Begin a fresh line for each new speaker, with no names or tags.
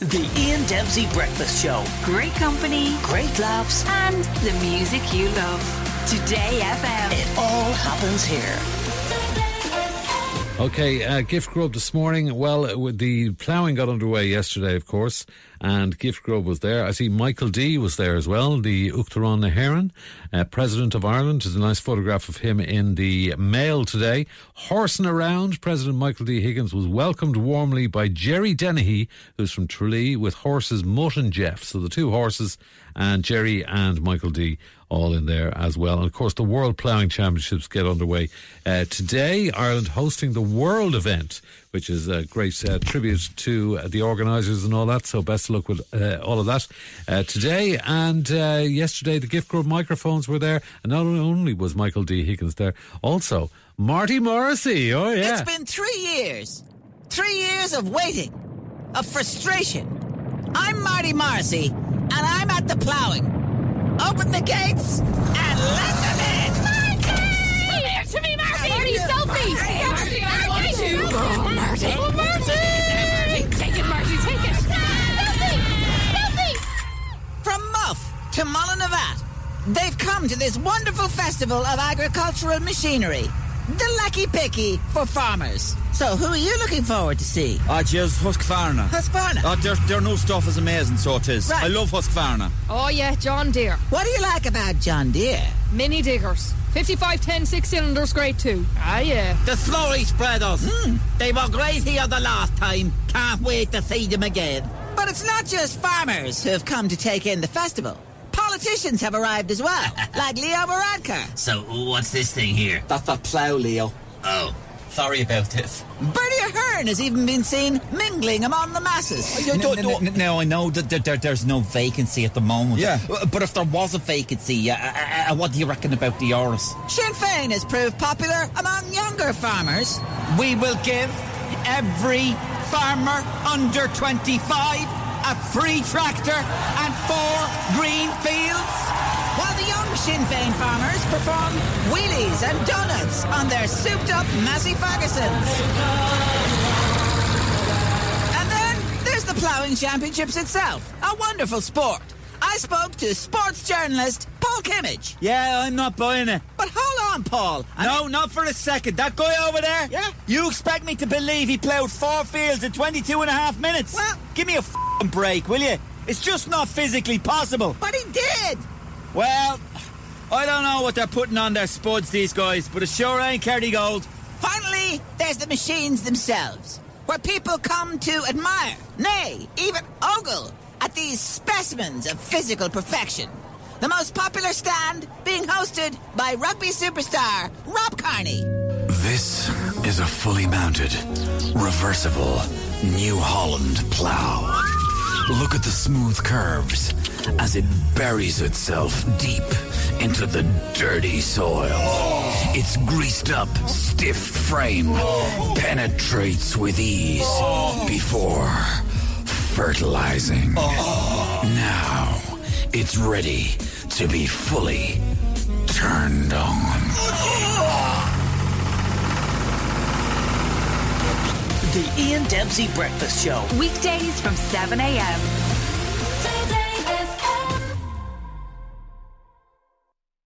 The Ian Dempsey Breakfast Show.
Great company
Great laughs.
and the music you love. Today FM.
It all happens here.
Okay, uh, gift grub this morning. Well, with the ploughing got underway yesterday, of course, and gift grub was there. I see Michael D was there as well, the Uachtarán na hÉireann, uh, President of Ireland. There's a nice photograph of him in the Mail today. Horsing around, President Michael D Higgins was welcomed warmly by Jerry Dennehy, who's from Tralee, with horses Mutt and Jeff. So the two horses and Jerry and Michael D all in there as well. And of course, the World Ploughing Championships get underway uh, today. Ireland hosting the World event, which is a great uh, tribute to uh, the organisers and all that. So best luck with uh, all of that uh, today. And uh, yesterday, the gift grub microphones were there, and not only was Michael D Higgins there, also Marty Morrissey. Oh yeah,
It's been three years. Three years of waiting, of frustration. I'm Marty Morrissey, and I'm at the ploughing. Open the gates
to
Mullinavat, they've come to this wonderful festival of agricultural machinery. The Lucky Picky for farmers. So, who are you looking forward to see?
Ah, jeez, Husqvarna.
Husqvarna.
Ah, their, their new stuff is amazing, so it is.
Right.
I love Husqvarna.
Oh, yeah, John Deere.
What do you like about John Deere?
Mini diggers. 5510 six cylinders, grade 2. Ah, yeah.
The Slurry Spreaders. They were great here the last time. Can't wait to see them again. But it's not just farmers who have come to take in the festival. Politicians have arrived as well, like Leo Varadkar.
So, what's this thing here?
That's a plough, Leo.
Oh, sorry about this.
Bertie Ahern has even been seen mingling among the masses.
No, no, no, no, I know that there, there- there's no vacancy at the moment.
Yeah.
Uh, But if there was a vacancy, uh, uh, uh, what do you reckon about the Áras?
Sinn Féin has proved popular among younger farmers.
We will give every farmer under 25 a free tractor and four green fields.
Sinn Féin farmers perform wheelies and donuts on their souped up Massey Fergusons. And then there's the ploughing championships itself, a wonderful sport. I spoke to sports journalist Paul Kimmage.
Yeah, I'm not buying it.
But hold on, Paul. I
No, not for a second. That guy over there?
Yeah?
You expect me to believe he ploughed four fields in 22 and a half minutes?
Well-
give me a f***ing break, will you? It's just not physically possible.
But he did.
Well, I don't know what they're putting on their spuds, these guys, but it sure ain't Kerrygold.
Finally, there's the machines themselves, where people come to admire, nay, even ogle at these specimens of physical perfection. The most popular stand being hosted by rugby superstar Rob Kearney.
This is a fully mounted, reversible New Holland plow. Look at the smooth curves as it buries itself deep into the dirty soil. Its greased up, stiff frame penetrates with ease before fertilizing. Now it's ready to be fully turned on.
The Ian Dempsey Breakfast Show.
Weekdays from 7 a.m.